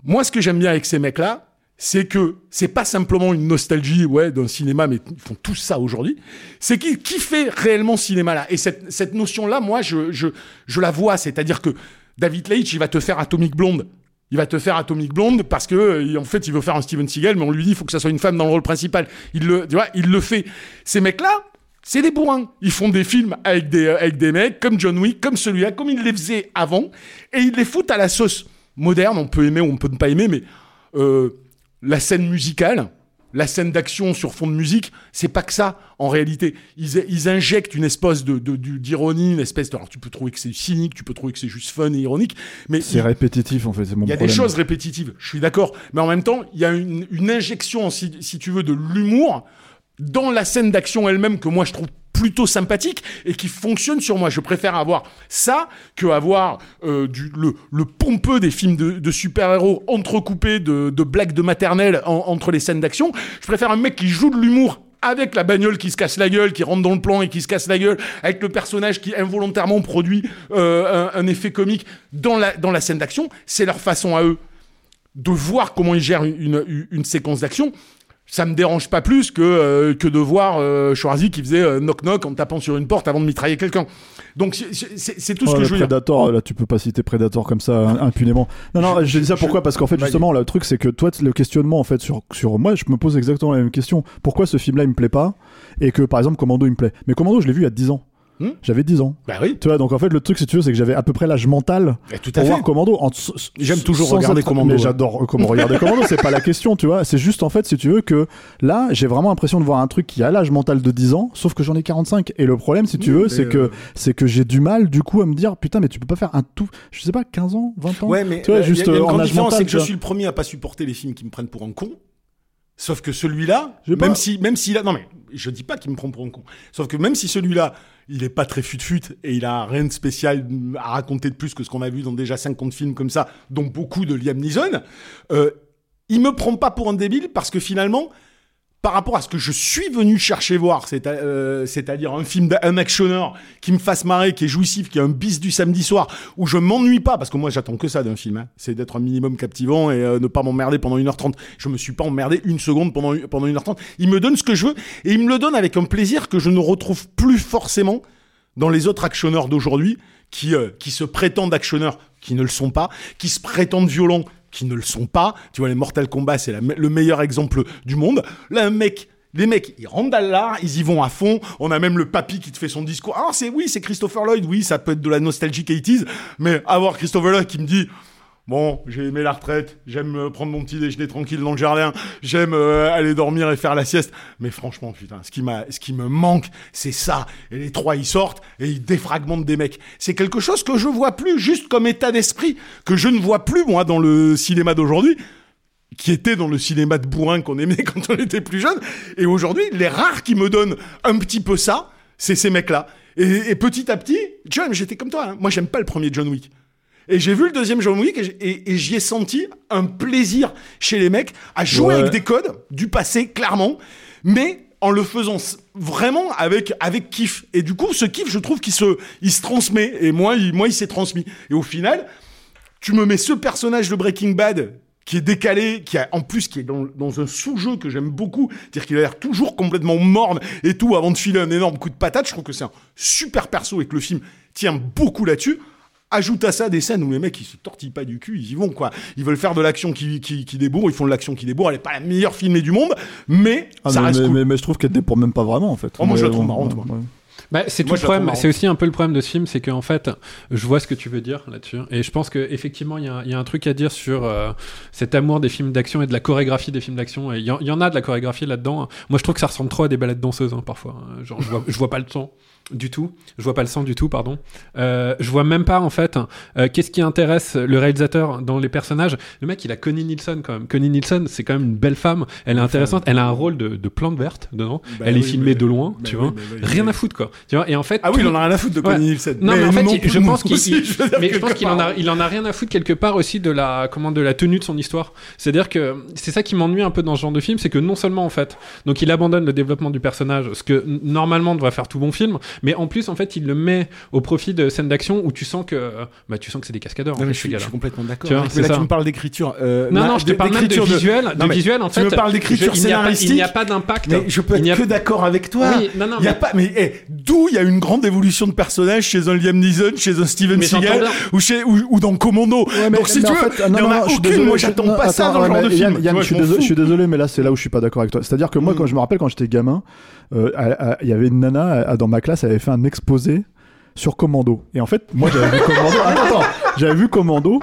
moi, ce que j'aime bien avec ces mecs-là, c'est que c'est pas simplement une nostalgie ouais, d'un cinéma, mais ils font tout ça aujourd'hui. C'est qui, qui fait réellement ce cinéma-là. Et cette, cette notion-là, moi, je, je, je la vois. C'est-à-dire que David Leitch, il va te faire Atomic Blonde. Il va te faire Atomic Blonde parce que euh, en fait il veut faire un Steven Seagal mais on lui dit il faut que ça soit une femme dans le rôle principal. Il le tu vois, il le fait. Ces mecs là, c'est des bourrins. Ils font des films avec des avec des mecs comme John Wick, comme celui-là, comme ils les faisaient avant et ils les foutent à la sauce moderne, on peut aimer ou on peut ne pas aimer mais euh, la scène musicale, la scène d'action sur fond de musique, c'est pas que ça en réalité. Ils, ils injectent une espèce de d'ironie, une espèce de alors tu peux trouver que c'est cynique, tu peux trouver que c'est juste fun et ironique, mais C'est répétitif en fait, c'est mon il y a problème. des choses répétitives, je suis d'accord. Mais en même temps, il y a une, une injection, si, si tu veux, de l'humour dans la scène d'action elle-même que moi je trouve plutôt sympathique et qui fonctionne sur moi. Je préfère avoir ça que avoir euh, le, pompeux des films de, super-héros entrecoupés de, blagues de maternelle en- entre les scènes d'action. Je préfère un mec qui joue de l'humour avec la bagnole qui se casse la gueule, qui rentre dans le plan et qui se casse la gueule, avec le personnage qui involontairement produit euh, un, effet comique dans la, dans la scène d'action, c'est leur façon à eux de voir comment ils gèrent une, une séquence d'action. Ça me dérange pas plus que euh, que de voir euh, Schwarzy qui faisait euh, knock knock en tapant sur une porte avant de mitrailler quelqu'un. Donc c'est- tout ce Oh, que je veux dire. Predator, là, tu peux pas citer Predator comme ça hein, impunément. Non, non, je, dis ça pourquoi? Parce qu'en fait, justement, le truc, c'est que toi, le questionnement, en fait, sur, sur moi, je me pose exactement la même question. Pourquoi ce film-là, il me plaît pas? Et que, par exemple, Commando, il me plaît. Mais Commando, je l'ai vu il y a 10 ans. Hmm J'avais 10 ans. Bah oui. Tu vois, donc en fait, le truc, si tu veux, c'est que j'avais à peu près l'âge mental Eh, tout à pour fait. voir Commando. En- J'aime toujours regarder être- Commando, Mais ouais. j'adore euh, comment regarder Commando, c'est pas la question, tu vois. C'est juste, en fait, si tu veux, que là, j'ai vraiment l'impression de voir un truc qui a l'âge mental de 10 ans, sauf que j'en ai 45. Et le problème, si tu Oui, veux, c'est euh, que, c'est que j'ai du mal, du coup, à me dire, putain, mais tu peux pas faire un tout, je sais pas, 15 ans, 20 ans? Ouais, mais tu vois, euh, juste y a, y a euh, une en âge mental, c'est que je suis le premier à pas supporter les films qui me prennent pour un con. Sauf que celui-là, pas. même si, même s'il a, non mais, je dis pas qu'il me prend pour un con. Sauf que même si celui-là, il est pas très fut-fut et il a rien de spécial à raconter de plus que ce qu'on a vu dans déjà 50 films comme ça, dont beaucoup de Liam Neeson, euh, il me prend pas pour un débile parce que finalement, par rapport à ce que je suis venu chercher voir, euh, c'est-à-dire un film d'un actionneur qui me fasse marrer, qui est jouissif, qui est un bis du samedi soir, où je m'ennuie pas, parce que moi j'attends que ça d'un film, hein. c'est d'être un minimum captivant et euh, ne pas m'emmerder pendant 1h30. Je me suis pas emmerdé une seconde pendant, pendant 1h30. Il me donne ce que je veux, et il me le donne avec un plaisir que je ne retrouve plus forcément dans les autres actionneurs d'aujourd'hui, qui, euh, qui se prétendent actionneurs, qui ne le sont pas, qui se prétendent violents, qui ne le sont pas. Tu vois, les Mortal Kombat, c'est le meilleur exemple du monde. Là, un mec, les mecs, ils rentrent dans l'art, ils y vont à fond. On a même le papy qui te fait son discours. Ah, c'est oui, c'est Christopher Lloyd. Oui, ça peut être de la nostalgie 80s. Mais avoir Christopher Lloyd qui me dit, Bon, j'ai aimé la retraite, j'aime euh, prendre mon petit déjeuner tranquille dans le jardin, j'aime euh, aller dormir et faire la sieste. Mais franchement, putain, ce qui m'a, ce qui me manque, c'est ça. Et les trois, ils sortent et ils défragmentent des mecs. C'est quelque chose que je vois plus juste comme état d'esprit, que je ne vois plus moi dans le cinéma d'aujourd'hui qui était dans le cinéma de bourrin qu'on aimait quand on était plus jeune. Et aujourd'hui, les rares qui me donnent un petit peu ça, c'est ces mecs-là. Et, et petit à petit, John, j'étais comme toi. hein. Moi, j'aime pas le premier John Wick. Et j'ai vu le deuxième John Wick et, j'y ai senti un plaisir chez les mecs à jouer Ouais. avec des codes du passé, clairement, mais en le faisant vraiment avec, avec kiff. Et du coup, ce kiff, je trouve qu'il se, il se transmet. Et moi, il, moi, il s'est transmis. Et au final, tu me mets ce personnage de Breaking Bad qui est décalé, qui a en plus qui est dans, dans un sous-jeu que j'aime beaucoup, c'est-à-dire qu'il a l'air toujours complètement morne et tout avant de filer un énorme coup de patate. Je trouve que c'est un super perso et que le film tient beaucoup là-dessus. Ajoute à ça des scènes où les mecs ils se tortillent pas du cul, ils y vont quoi. Ils veulent faire de l'action qui, qui, qui débourre, ils font de l'action qui débourre. Elle est pas la meilleure filmée du monde, mais Ah, ça mais, reste mais, cool. mais- mais je trouve qu'elle dépend même pas vraiment en fait. Oh, moi, je la trouve marrante, ouais, moi. ouais. Bah, c'est tout le problème. C'est aussi un peu le problème de ce film, c'est qu'en fait, je vois ce que tu veux dire là-dessus, et je pense que effectivement, il y, a- il y a un truc à dire sur euh, cet amour des films d'action et de la chorégraphie des films d'action. Et il y, en- il y en a de la chorégraphie là-dedans. Moi, je trouve que ça ressemble trop à des balades danseuses hein, parfois. hein. Genre, je vois, je vois pas le sang du tout. Je vois pas le sang du tout, pardon. Euh, je vois même pas en fait euh, qu'est-ce qui intéresse le réalisateur dans les personnages. Le mec, il a Connie Nielsen quand même. Connie Nielsen, c'est quand même une belle femme. Elle est intéressante. Elle a un rôle de, de plante verte dedans. Bah Elle est filmée mais- de loin, bah tu vois. bah oui, rien à foutre quoi. Tu vois. Et en fait, Ah oui, il en a rien à foutre de Ouais. Connie Nielsen. Non, mais, en fait, non il- je pense qu'il, je pense qu'il en a, il en a rien à foutre quelque part aussi de la, comment, de la tenue de son histoire. C'est-à-dire que c'est ça qui m'ennuie un peu dans ce genre de film, c'est que non seulement en fait, donc il abandonne le développement du personnage, ce que normalement devrait faire tout bon film, mais en plus en fait il le met au profit de scènes d'action où tu sens que, bah tu sens que c'est des cascadeurs. Non, en fait, je, suis, je gars-là. suis complètement d'accord. Tu vois, Mais c'est là, ça. tu me parles d'écriture. euh, Non, non, je te parle même de d'écriture visuel. Non, de visuel, en tu fait. me parles d'écriture je- il n'y a pas- scénaristique. Il n'y a pas d'impact. Mais je peux n'y être a- que d'accord avec toi. Oui, non, non, Il y a mais- pas, mais eh, d'où il y a une grande évolution de personnage chez un Liam Neeson, chez un Steven Seagal ou chez ou, ou dans Commando. Ouais, mais- Donc si tu veux, fait, il y non, en a aucune. Moi, je- j'attends pas ça dans le genre de film. Tu je, suis désolé, mais là, c'est là où je suis pas d'accord avec toi. C'est-à-dire que moi, quand je me rappelle, quand j'étais gamin, euh, il y avait une nana à- dans ma classe, elle avait fait un exposé sur Commando. Et en fait, moi, j'avais vu Commando. Attends, attends, j'avais vu Commando.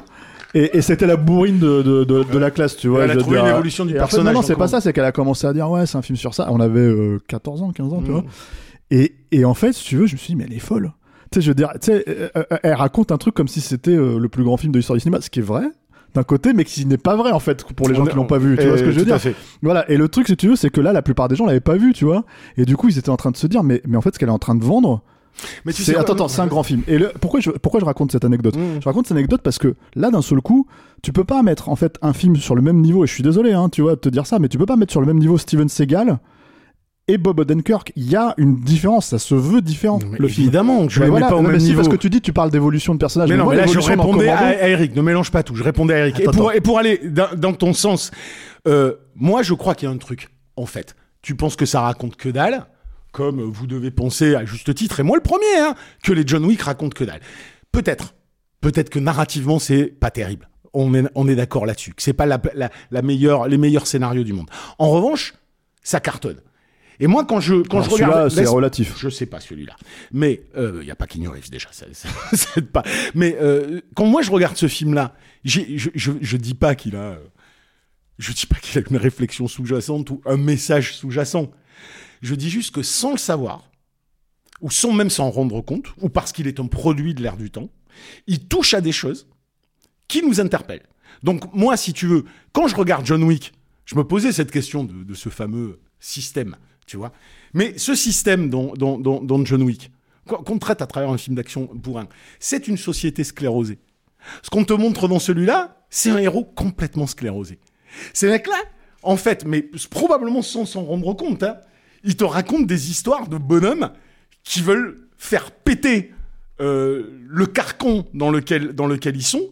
Et, et c'était la bourrine de, de, de, de la classe, tu vois. elle a trouvé dire. une évolution du Et en fait, personnage non, c'est pas ça, c'est qu'elle a commencé à dire, ouais, c'est un film sur ça. On avait euh, 14 ans, 15 ans, tu Mm. vois. Et, et en fait, si tu veux, je me suis dit, mais elle est folle. Tu sais, je veux dire, tu sais, euh, euh, elle raconte un truc comme si c'était euh, le plus grand film de l'histoire du cinéma, ce qui est vrai, d'un côté, mais qui n'est pas vrai, en fait, pour les gens qui l'ont pas vu. Tu vois ce que je veux dire fait. Voilà. Et le truc, si tu veux, c'est que là, la plupart des gens l'avaient pas vu, tu vois. Et du coup, ils étaient en train de se dire, mais, mais en fait, ce qu'elle est en train de vendre, Mais tu c'est sais attends, attends, c'est un grand film. Et le- pourquoi je pourquoi je raconte cette anecdote Mm. Je raconte cette anecdote parce que là, d'un seul coup, tu peux pas mettre en fait un film sur le même niveau. Et je suis désolé, hein, tu vois, de te dire ça, mais tu peux pas mettre sur le même niveau Steven Seagal et Bob Odenkirk. Il y a une différence, ça se veut différent. Mais le film. évidemment, je Bah les voilà, mets pas au même niveau. parce que tu dis, tu parles d'évolution de personnage. Mais non, moi, mais là je répondais à, à Eric. Ne mélange pas tout. Je répondais à Eric. Attends, et, pour, attends. et pour aller dans, dans ton sens, euh, moi je crois qu'il y a un truc en fait. Tu penses que ça raconte que dalle, comme vous devez penser à juste titre, et moi le premier, hein, que les John Wick racontent que dalle. Peut-être. Peut-être que narrativement, c'est pas terrible. On est, on est d'accord là-dessus. Que c'est pas la, la, la meilleure, les meilleurs scénarios du monde. En revanche, ça cartonne. Et moi, quand je, quand Alors, je regarde. celui-là, c'est relatif. Je sais pas celui-là. Mais, il y a pas Keanu déjà. Ça, ça, ça aide pas. Mais, euh, quand moi je regarde ce film-là, je, je, je dis pas qu'il a. euh, Je dis pas qu'il a une réflexion sous-jacente ou un message sous-jacent. Je dis juste que sans le savoir, ou sans même s'en rendre compte, ou parce qu'il est un produit de l'air du temps, il touche à des choses qui nous interpellent. Donc moi, si tu veux, quand je regarde John Wick, je me posais cette question de, de ce fameux système, tu vois. Mais ce système dans, dans, dans, dans John Wick, qu'on traite à travers un film d'action bourrin, c'est une société sclérosée. Ce qu'on te montre dans celui-là, c'est un héros complètement sclérosé. Ces mecs-là, en fait, mais probablement sans s'en rendre compte, hein, ils te racontent des histoires de bonhommes qui veulent faire péter euh, le carcan dans lequel, dans lequel ils sont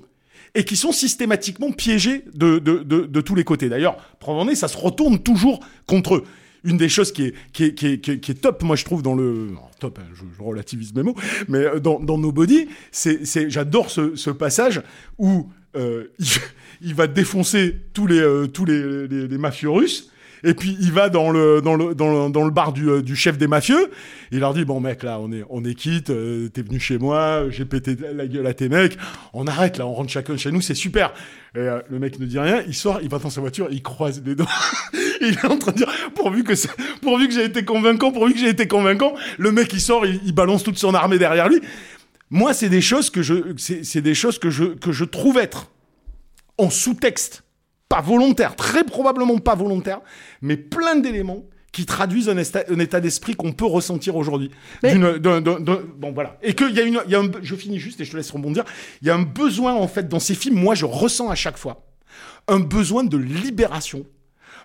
et qui sont systématiquement piégés de, de, de, de tous les côtés. D'ailleurs, preuve en est, ça se retourne toujours contre eux. Une des choses qui est, top, moi je trouve, dans le... top, hein, je, relativise mes mots, mais euh, dans, dans Nobody, c'est, j'adore ce, passage où euh, il, va défoncer tous les, euh, tous les, les mafieux russes, et puis il va dans le dans le dans le, dans le bar du, euh, du chef des mafieux. Il leur dit bon mec là on est on est quitte. euh, T'es venu chez moi, j'ai pété la gueule à tes mecs. On arrête là, on rentre chacun chez nous, c'est super. Et euh, le mec ne dit rien. Il sort, il va dans sa voiture, il croise les doigts. il est en train de dire pourvu que pourvu que j'ai été convaincant, pourvu que j'ai été convaincant. Le mec il sort, il, balance toute son armée derrière lui. Moi c'est des choses que je c'est des choses que je que je trouve être en sous-texte, pas volontaire, très probablement pas volontaire, mais plein d'éléments qui traduisent un, esta- un état d'esprit qu'on peut ressentir aujourd'hui. Bon, voilà. Et qu'il y a une, il y a un, je finis juste et je te laisse rebondir. Il y a un besoin, en fait, dans ces films, moi, je ressens à chaque fois un besoin de libération,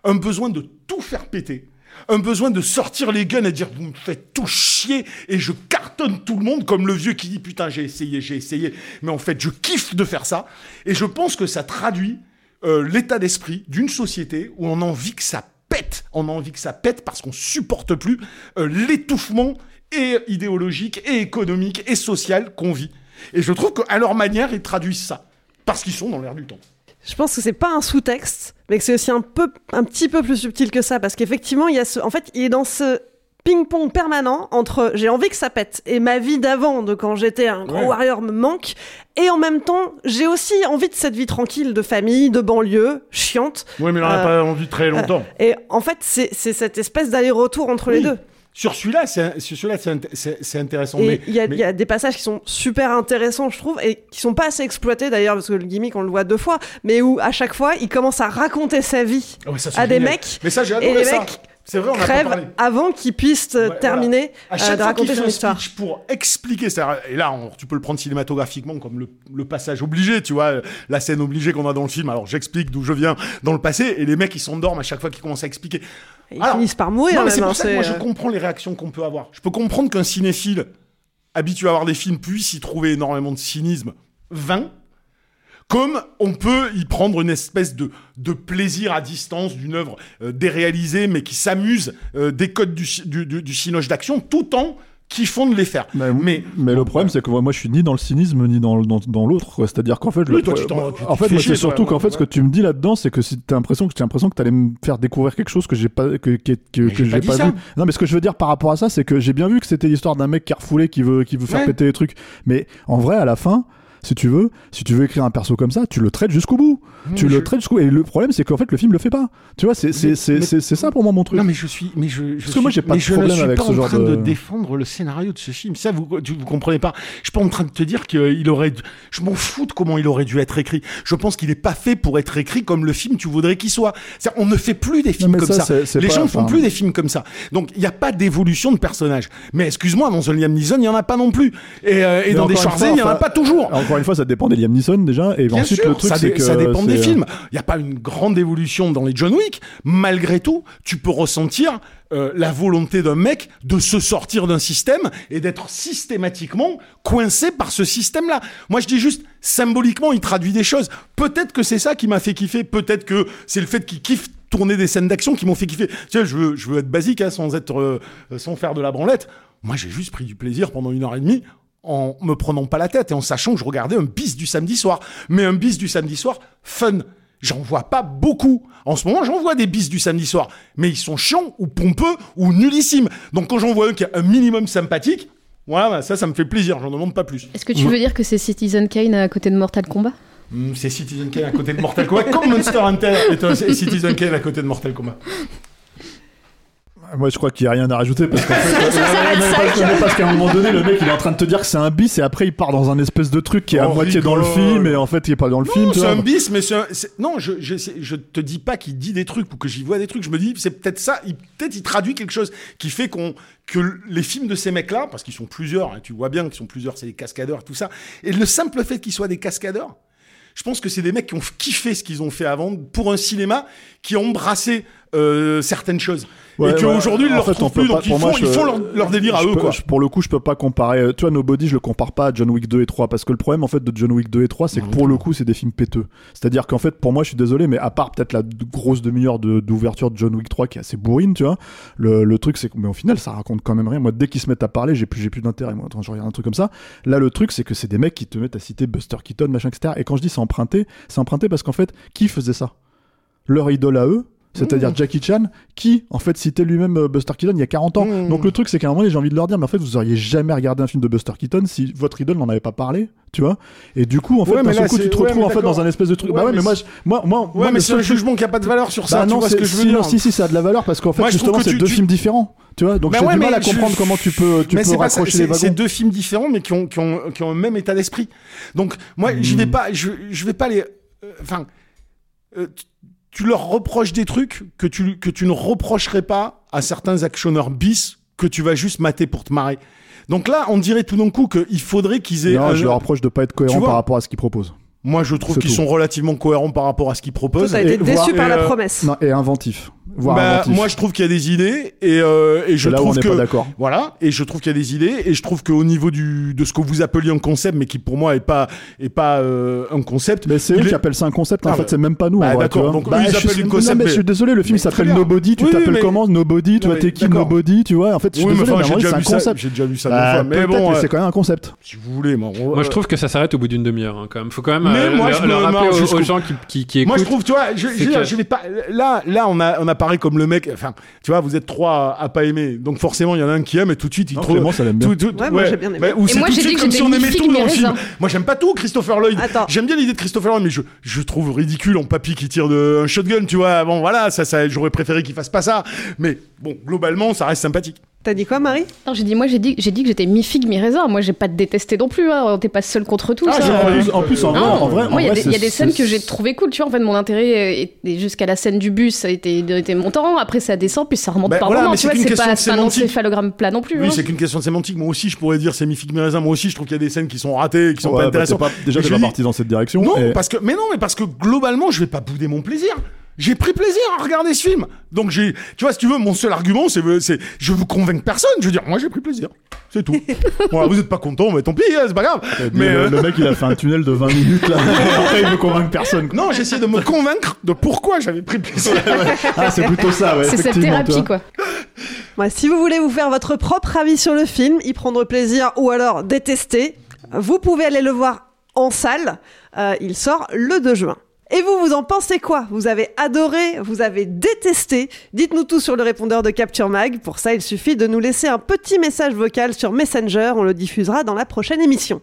un besoin de tout faire péter, un besoin de sortir les guns et dire vous me faites tout chier et je cartonne tout le monde comme le vieux qui dit putain j'ai essayé, j'ai essayé, mais en fait je kiffe de faire ça. Et je pense que ça traduit euh, l'état d'esprit d'une société où on a envie que ça pète, on a envie que ça pète parce qu'on supporte plus euh, l'étouffement et idéologique et économique et social qu'on vit. Et je trouve qu'à leur manière ils traduisent ça parce qu'ils sont dans l'air du temps. Je pense que c'est pas un sous-texte, mais que c'est aussi un peu, un petit peu plus subtil que ça, parce qu'effectivement, il y a ce, en fait, il est dans ce ping-pong permanent entre j'ai envie que ça pète et ma vie d'avant, de quand j'étais un gros Ouais. warrior me manque, et en même temps, j'ai aussi envie de cette vie tranquille, de famille, de banlieue, chiante. Oui, mais on n'a Euh, pas envie très longtemps. Et en fait, c'est cette espèce d'aller-retour entre les deux. Sur celui-là, c'est intéressant. Il y, a- mais- il y a des passages qui sont super intéressants, je trouve, et qui sont pas assez exploités d'ailleurs, parce que le gimmick, on le voit deux fois, mais où à chaque fois, il commence à raconter sa vie Ah ouais, ça, c'est à des mecs, Mais ça, j'ai et adoré les ça. mecs C'est vrai, on n'a pas parlé. avant qu'ils puissent euh, Ouais, terminer À euh, de fois qu'il raconter son histoire. pour expliquer, et là, on- tu peux le prendre cinématographiquement comme le, le passage obligé, tu vois, la scène obligée qu'on a dans le film. Alors, j'explique d'où je viens dans le passé, et les mecs, ils s'endorment à chaque fois qu'ils commencent à expliquer. Ils finissent par mourir, Non, mais c'est pour hein, ça que moi, je euh, comprends les réactions qu'on peut avoir. Je peux comprendre qu'un cinéphile habitué à voir des films puisse y trouver énormément de cynisme vain, comme on peut y prendre une espèce de, de plaisir à distance d'une œuvre euh, déréalisée, mais qui s'amuse euh, des codes du, du, du, d'action, tout en kiffant de les faire. mais Mais le problème, c'est que moi, je suis ni dans le cynisme ni dans, dans, dans l'autre. C'est-à-dire qu'en fait, le- Oui, toi, tu en tu fait, c'est surtout qu'en fait, ce que tu me dis là-dedans, c'est que si t'as l'impression que j'ai l'impression que t'allais me faire découvrir quelque chose que j'ai pas que que, que, que j'ai pas vu. Non, mais ce que je veux dire par rapport à ça, c'est que j'ai bien vu que c'était l'histoire d'un mec qui a refoulé, qui veut qui veut faire Ouais. péter les trucs. Mais en vrai, à la fin. Si tu veux, si tu veux écrire un perso comme ça, tu le traites jusqu'au bout. Tu je- le traites jusqu'au. Et le problème, c'est qu'en fait, le film le fait pas. Tu vois, c'est c'est ça pour moi mon truc. Non, mais je suis, mais je, je Parce que moi, j'ai pas de je problème ne suis avec pas ce en train de- de... défendre le scénario de ce film. Ça, vous, tu, vous comprenez pas. Je suis pas en train de te dire qu'il aurait, dû- je m'en fous de comment il aurait dû être écrit. Je pense qu'il est pas fait pour être écrit comme le film tu voudrais qu'il soit. On ne fait plus des films comme ça, Les gens ne font plus des films comme ça. Donc, il n'y a pas d'évolution de personnage. Mais excuse-moi, dans un Liam Neeson, il y en a pas non plus. Et, euh, et dans des fois, il y en a pas toujours. Encore une fois, ça dépend des Liam Neeson déjà. Et ensuite, le truc, c'est que ça dépend films. Il n'y a pas une grande évolution dans les John Wick. Malgré tout, tu peux ressentir euh, la volonté d'un mec de se sortir d'un système et d'être systématiquement coincé par ce système-là. Moi, je dis juste, symboliquement, il traduit des choses. Peut-être que c'est ça qui m'a fait kiffer. Peut-être que c'est le fait qu'il kiffe tourné des scènes d'action qui m'ont fait kiffer. Tu sais, je veux, je veux être basique, hein, sans être, euh, sans faire de la branlette. Moi, j'ai juste pris du plaisir pendant une heure et demie en me prenant pas la tête et en sachant que je regardais un bis du samedi soir. Mais un bis du samedi soir, fun. J'en vois pas beaucoup. En ce moment, j'en vois des bis du samedi soir. Mais ils sont chiants ou pompeux ou nullissimes. Donc quand j'en vois un qui est un minimum sympathique, voilà, bah, ça, ça me fait plaisir. J'en demande pas plus. Est-ce que tu veux dire que c'est Citizen Kane à côté de Mortal Kombat? Hmm, c'est Citizen Kane à côté de Mortal Kombat, comme Monster Hunter est un Citizen Kane à côté de Mortal Kombat. Moi, je crois qu'il n'y a rien à rajouter parce qu'en fait, Ça parce- qu'à un moment donné, le mec il est en train de te dire que c'est un bis et après il part dans un espèce de truc qui est à Oh, moitié dans le film et en fait il est pas dans le film. Non, tu c'est un bis, mais c'est un- non, je, je, te dis pas qu'il dit des trucs ou que j'y vois des trucs. Je me dis, c'est peut-être ça. Peut-être il traduit quelque chose qui fait qu'on que les films de ces mecs-là, parce qu'ils sont plusieurs, hein, tu vois bien qu'ils sont plusieurs, c'est des cascadeurs et tout ça. Et le simple fait qu'ils soient des cascadeurs, je pense que c'est des mecs qui ont kiffé ce qu'ils ont fait avant pour un cinéma qui a embrassé euh, certaines choses. Ouais, et ouais. qu'aujourd'hui, ils fait, on trouvent peut plus, pas- donc ils font, moi, ils font leur, leur délire à eux, peux- quoi. je- pour le coup, je peux pas comparer. euh, Tu vois, Nobody, je le compare pas à John Wick 2 et 3 parce que le problème en fait de John Wick 2 et 3, c'est que pour le coup, c'est des films péteux. C'est-à-dire qu'en fait, pour moi, je suis désolé, mais à part peut-être la grosse demi-heure de- d'ouverture de John Wick 3 qui est assez bourrine, tu vois, le, le truc c'est que, mais au final, ça raconte quand même rien. Moi, dès qu'ils se mettent à parler, j'ai plus, j'ai plus d'intérêt. Moi, quand je regarde un truc comme ça, là, le truc c'est que c'est des mecs qui te mettent à citer Buster Keaton, machin, etc. Et quand je dis c'est emprunté, c'est emprunté parce qu'en fait, qui faisait ça? Leur idole à eux. C'est-à-dire Mmh. Jackie Chan, qui en fait citait lui-même euh, Buster Keaton il y a 40 ans. Mmh. Donc le truc c'est qu'à un moment j'ai envie de leur dire, mais en fait vous auriez jamais regardé un film de Buster Keaton si votre idole n'en avait pas parlé, tu vois. Et du coup en fait Ouais, d'un seul coup tu te ouais, retrouves en fait dans un espèce de truc. Ouais, bah ouais, mais moi, je- moi, moi, Ouais, moi, mais le c'est un jugement qui a pas de valeur sur ça. Bah tu non, vois ce que je veux dire non, si, si, ça a de la valeur parce qu'en fait Moi, je justement c'est tu- deux tu- films différents, tu vois. Donc Bah j'ai du mal à je- comprendre comment tu peux, tu mais peux c'est pas ça, raccrocher les c'est- C'est wagons. deux films différents, mais qui ont, qui ont, qui ont un même état d'esprit. Donc, moi, Hmm. vais pas, je, je vais pas les. euh, Enfin, euh, tu- leur reproches des trucs que tu, que tu ne reprocherais pas à certains actionneurs bis que tu vas juste mater pour te marrer. Donc là, on dirait tout d'un coup qu'il faudrait qu'ils aient. Non, un- je leur reproche de pas être cohérent par rapport à ce qu'ils proposent. Moi, je trouve qu'ils sont relativement cohérents par rapport à ce qu'ils proposent. Toi, t'as été Et déçu voir- par et, la euh, promesse. Non, et inventif, voire Bah, inventif. moi, je trouve qu'il y a des idées et, euh, et je là où on trouve n'est que pas d'accord. voilà et je trouve qu'il y a des idées et je trouve qu'au niveau du de ce que vous appeliez un concept mais qui pour moi est pas est pas euh, un concept. Mais c'est eux est- qui appellent ça un concept, en Ah, fait, bah- c'est même pas nous. bah, d'accord, donc eux, Bah, ils je appellent suis- une non, concept, mais mais- je suis désolé, le film s'appelle. Nobody, tu Oui, t'appelles mais- comment Nobody, tu vois, t'es qui. Nobody, tu vois. En fait, je suis Oui, désolé, mais c'est un concept. J'ai déjà vu ça Bah, deux fois. Mais bon, euh, c'est quand même un concept. si vous voulez, moi. on- je trouve que ça s'arrête au bout d'une demi-heure, hein, quand même. Faut quand même Mais euh, moi, le- je le me rappeler aux, gens qui, écoutent. Moi, je trouve, tu vois, je, vais pas. Là, là, on a, on apparaît comme le mec. Enfin, tu vois, vous êtes trois à, à pas aimer. Donc forcément, il y en a un qui aime et tout de suite, il Non, trouve. Clémence, elle aime bien. tout- tout- Ouais, moi, j'ai bien aimé. Bah, ou c'est tout de suite comme si on aimait tout dans le film. Moi, j'aime pas tout, Christopher Lloyd. J'aime bien l'idée de Christopher Lloyd, mais je, je trouve ridicule en papy qui tire de, un shotgun, tu vois. Bon, voilà, ça, ça, j'aurais préféré qu'il fasse pas ça. Mais bon, globalement, ça reste sympathique. T'as dit quoi, Marie? Non, j'ai dit, moi j'ai dit, j'ai dit que j'étais mi-figue, mi-raisin. Moi j'ai pas détesté non plus. Hein. T'es pas seul contre tous. Ah, hein. j'ai En plus, en plus, en vrai, Non, en vrai, moi il y a des- il y, a c'est- des scènes que j'ai trouvé cool. Tu vois, en fait, mon intérêt était jusqu'à la scène du bus, ça a été, était montant. Après ça descend, puis ça remonte Bah, par voilà, moment. mais Tu c'est vois, pas, pas un encéphalogramme plat non plus. Oui, hein. c'est qu'une question de sémantique. Moi aussi, je pourrais dire c'est mi-figue, mi-raisin. Moi aussi, je trouve qu'il y a des scènes qui sont ratées, qui sont Ouais, pas bah, t'es intéressantes. pas- déjà, je pas dis- parti dans cette direction. Non, parce que, mais non, mais parce que globalement, je vais pas bouder mon plaisir. J'ai pris plaisir à regarder ce film. Donc j'ai, tu vois, si tu veux, mon seul argument, c'est, c'est, je veux convaincre personne. Je veux dire, moi, j'ai pris plaisir. C'est tout. voilà, vous êtes pas content, mais tant pis, hein, c'est pas grave. Puis, Mais le, euh, le mec, il a fait un tunnel de 20 minutes là. Après, il veut convaincre personne. quoi. non, j'essaie de me convaincre de pourquoi j'avais pris plaisir. Ah, c'est plutôt ça, ouais. C'est cette thérapie quoi. Ouais, si vous voulez vous faire votre propre avis sur le film, y prendre plaisir ou alors détester, vous pouvez aller le voir en salle. Euh, il sort le 2 juin. Et vous, vous en pensez quoi? Vous avez adoré Vous avez détesté Dites-nous tout sur le répondeur de Capture Mag. Pour ça, il suffit de nous laisser un petit message vocal sur Messenger. On le diffusera dans la prochaine émission.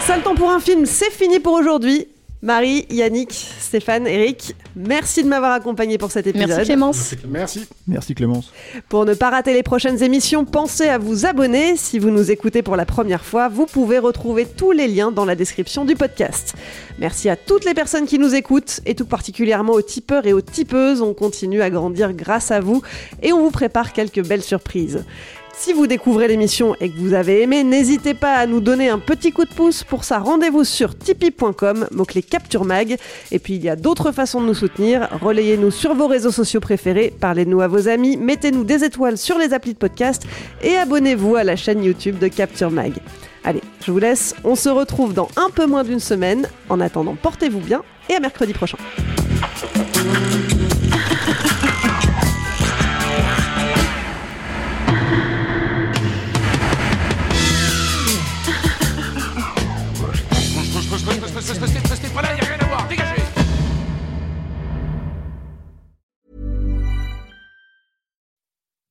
Ça temps pour un film, c'est fini pour aujourd'hui. Marie, Yannick, Stéphane, Eric, merci de m'avoir accompagné pour cet épisode. Merci Clémence. Merci. Merci Clémence. Pour ne pas rater les prochaines émissions, pensez à vous abonner. Si vous nous écoutez pour la première fois, vous pouvez retrouver tous les liens dans la description du podcast. Merci à toutes les personnes qui nous écoutent et tout particulièrement aux tipeurs et aux tipeuses. On continue à grandir grâce à vous et on vous prépare quelques belles surprises. Si vous découvrez l'émission et que vous avez aimé, n'hésitez pas à nous donner un petit coup de pouce. Pour ça, rendez-vous sur tipeee.com, mot-clé Capture Mag. Et puis, il y a d'autres façons de nous soutenir. Relayez-nous sur vos réseaux sociaux préférés, parlez-nous à vos amis, mettez-nous des étoiles sur les applis de podcast et abonnez-vous à la chaîne YouTube de Capture Mag. Allez, je vous laisse, on se retrouve dans un peu moins d'une semaine. En attendant, portez-vous bien et à mercredi prochain.